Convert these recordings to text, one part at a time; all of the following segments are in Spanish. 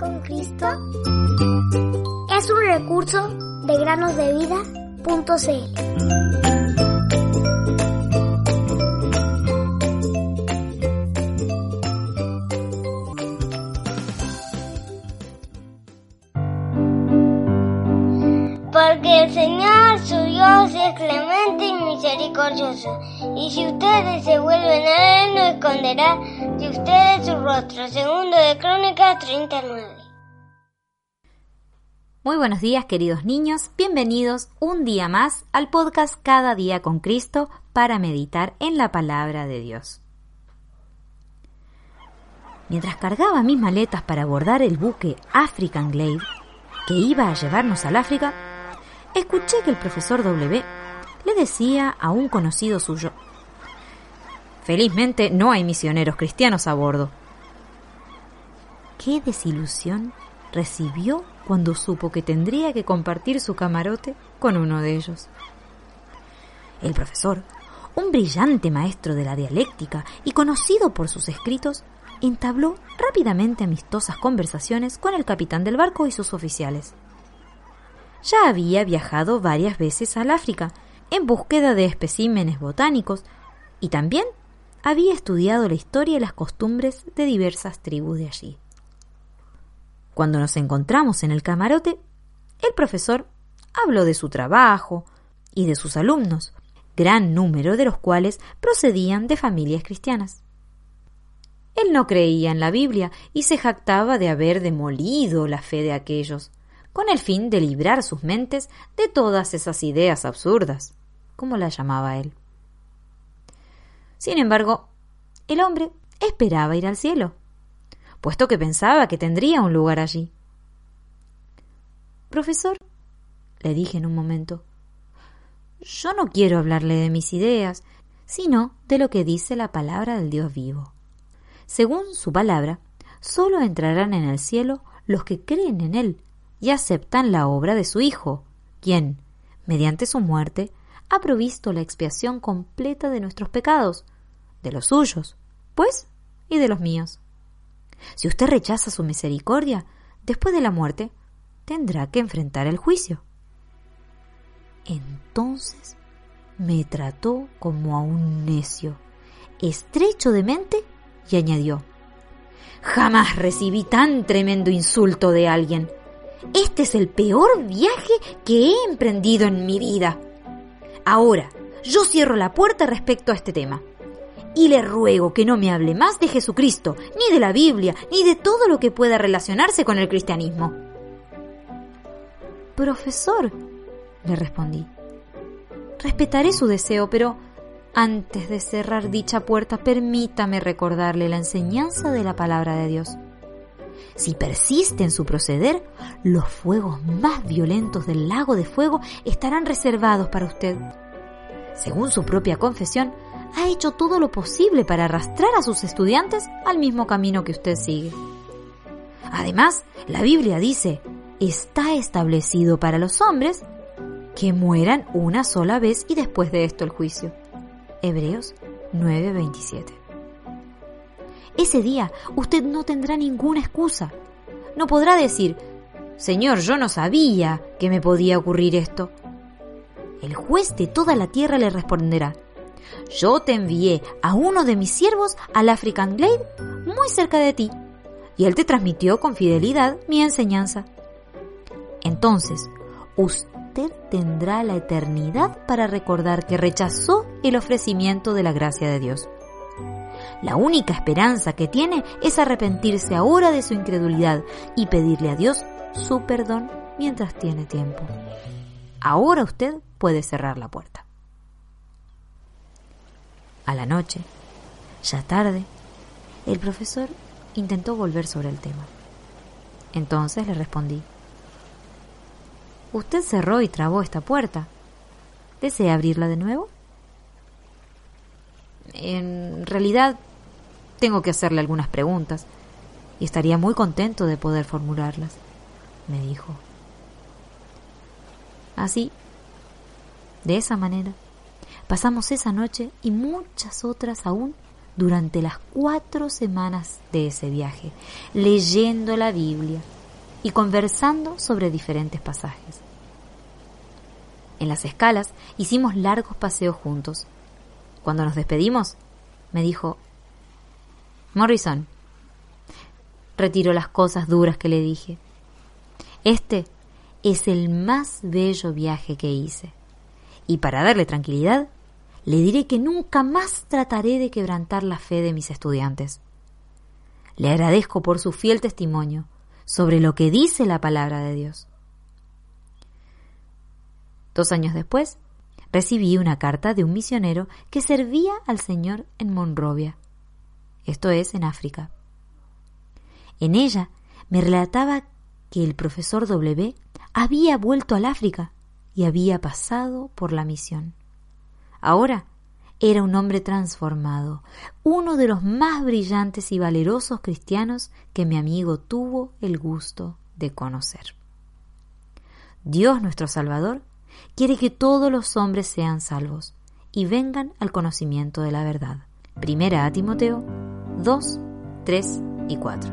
con Cristo es un recurso de granosdevida.cl. Porque el Señor su Dios es clemente y misericordioso, y si ustedes se vuelven a Él, no esconderá de ustedes su rostro. Segundo de Crónicas 39. Muy buenos días queridos niños, bienvenidos un día más al podcast Cada día con Cristo para meditar en la palabra de Dios. Mientras cargaba mis maletas para abordar el buque African Glade, que iba a llevarnos al África, escuché que el profesor W le decía a un conocido suyo, Felizmente no hay misioneros cristianos a bordo. Qué desilusión recibió cuando supo que tendría que compartir su camarote con uno de ellos. El profesor, un brillante maestro de la dialéctica y conocido por sus escritos, entabló rápidamente amistosas conversaciones con el capitán del barco y sus oficiales. Ya había viajado varias veces al África en búsqueda de especímenes botánicos y también había estudiado la historia y las costumbres de diversas tribus de allí. Cuando nos encontramos en el camarote, el profesor habló de su trabajo y de sus alumnos, gran número de los cuales procedían de familias cristianas. Él no creía en la Biblia y se jactaba de haber demolido la fe de aquellos, con el fin de librar sus mentes de todas esas ideas absurdas, como la llamaba él. Sin embargo, el hombre esperaba ir al cielo, puesto que pensaba que tendría un lugar allí. Profesor, le dije en un momento, yo no quiero hablarle de mis ideas, sino de lo que dice la palabra del Dios vivo. Según su palabra, sólo entrarán en el cielo los que creen en Él y aceptan la obra de su Hijo, quien, mediante su muerte, ha provisto la expiación completa de nuestros pecados, de los suyos, pues, y de los míos. Si usted rechaza su misericordia, después de la muerte, tendrá que enfrentar el juicio. Entonces me trató como a un necio, estrecho de mente, y añadió, Jamás recibí tan tremendo insulto de alguien. Este es el peor viaje que he emprendido en mi vida. Ahora, yo cierro la puerta respecto a este tema. Y le ruego que no me hable más de Jesucristo, ni de la Biblia, ni de todo lo que pueda relacionarse con el cristianismo. Profesor, le respondí, respetaré su deseo, pero antes de cerrar dicha puerta, permítame recordarle la enseñanza de la palabra de Dios. Si persiste en su proceder, los fuegos más violentos del lago de fuego estarán reservados para usted. Según su propia confesión, ha hecho todo lo posible para arrastrar a sus estudiantes al mismo camino que usted sigue. Además, la Biblia dice, está establecido para los hombres que mueran una sola vez y después de esto el juicio. Hebreos 9:27. Ese día usted no tendrá ninguna excusa. No podrá decir, Señor, yo no sabía que me podía ocurrir esto. El juez de toda la tierra le responderá, yo te envié a uno de mis siervos al African Glade muy cerca de ti, y él te transmitió con fidelidad mi enseñanza. Entonces, usted tendrá la eternidad para recordar que rechazó el ofrecimiento de la gracia de Dios. La única esperanza que tiene es arrepentirse ahora de su incredulidad y pedirle a Dios su perdón mientras tiene tiempo. Ahora usted puede cerrar la puerta. A la noche, ya tarde, el profesor intentó volver sobre el tema. Entonces le respondí, Usted cerró y trabó esta puerta. ¿Desea abrirla de nuevo? En realidad, tengo que hacerle algunas preguntas y estaría muy contento de poder formularlas, me dijo. Así, de esa manera, pasamos esa noche y muchas otras aún durante las cuatro semanas de ese viaje, leyendo la Biblia y conversando sobre diferentes pasajes. En las escalas hicimos largos paseos juntos. Cuando nos despedimos, me dijo, Morrison, retiró las cosas duras que le dije. Este es el más bello viaje que hice. Y para darle tranquilidad, le diré que nunca más trataré de quebrantar la fe de mis estudiantes. Le agradezco por su fiel testimonio sobre lo que dice la palabra de Dios. Dos años después, recibí una carta de un misionero que servía al Señor en Monrovia, esto es, en África. En ella me relataba que el profesor W había vuelto al África y había pasado por la misión. Ahora era un hombre transformado, uno de los más brillantes y valerosos cristianos que mi amigo tuvo el gusto de conocer. Dios nuestro Salvador quiere que todos los hombres sean salvos y vengan al conocimiento de la verdad. Primera a Timoteo 2, 3 y 4.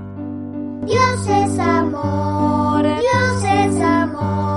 Dios es amor, Dios es amor.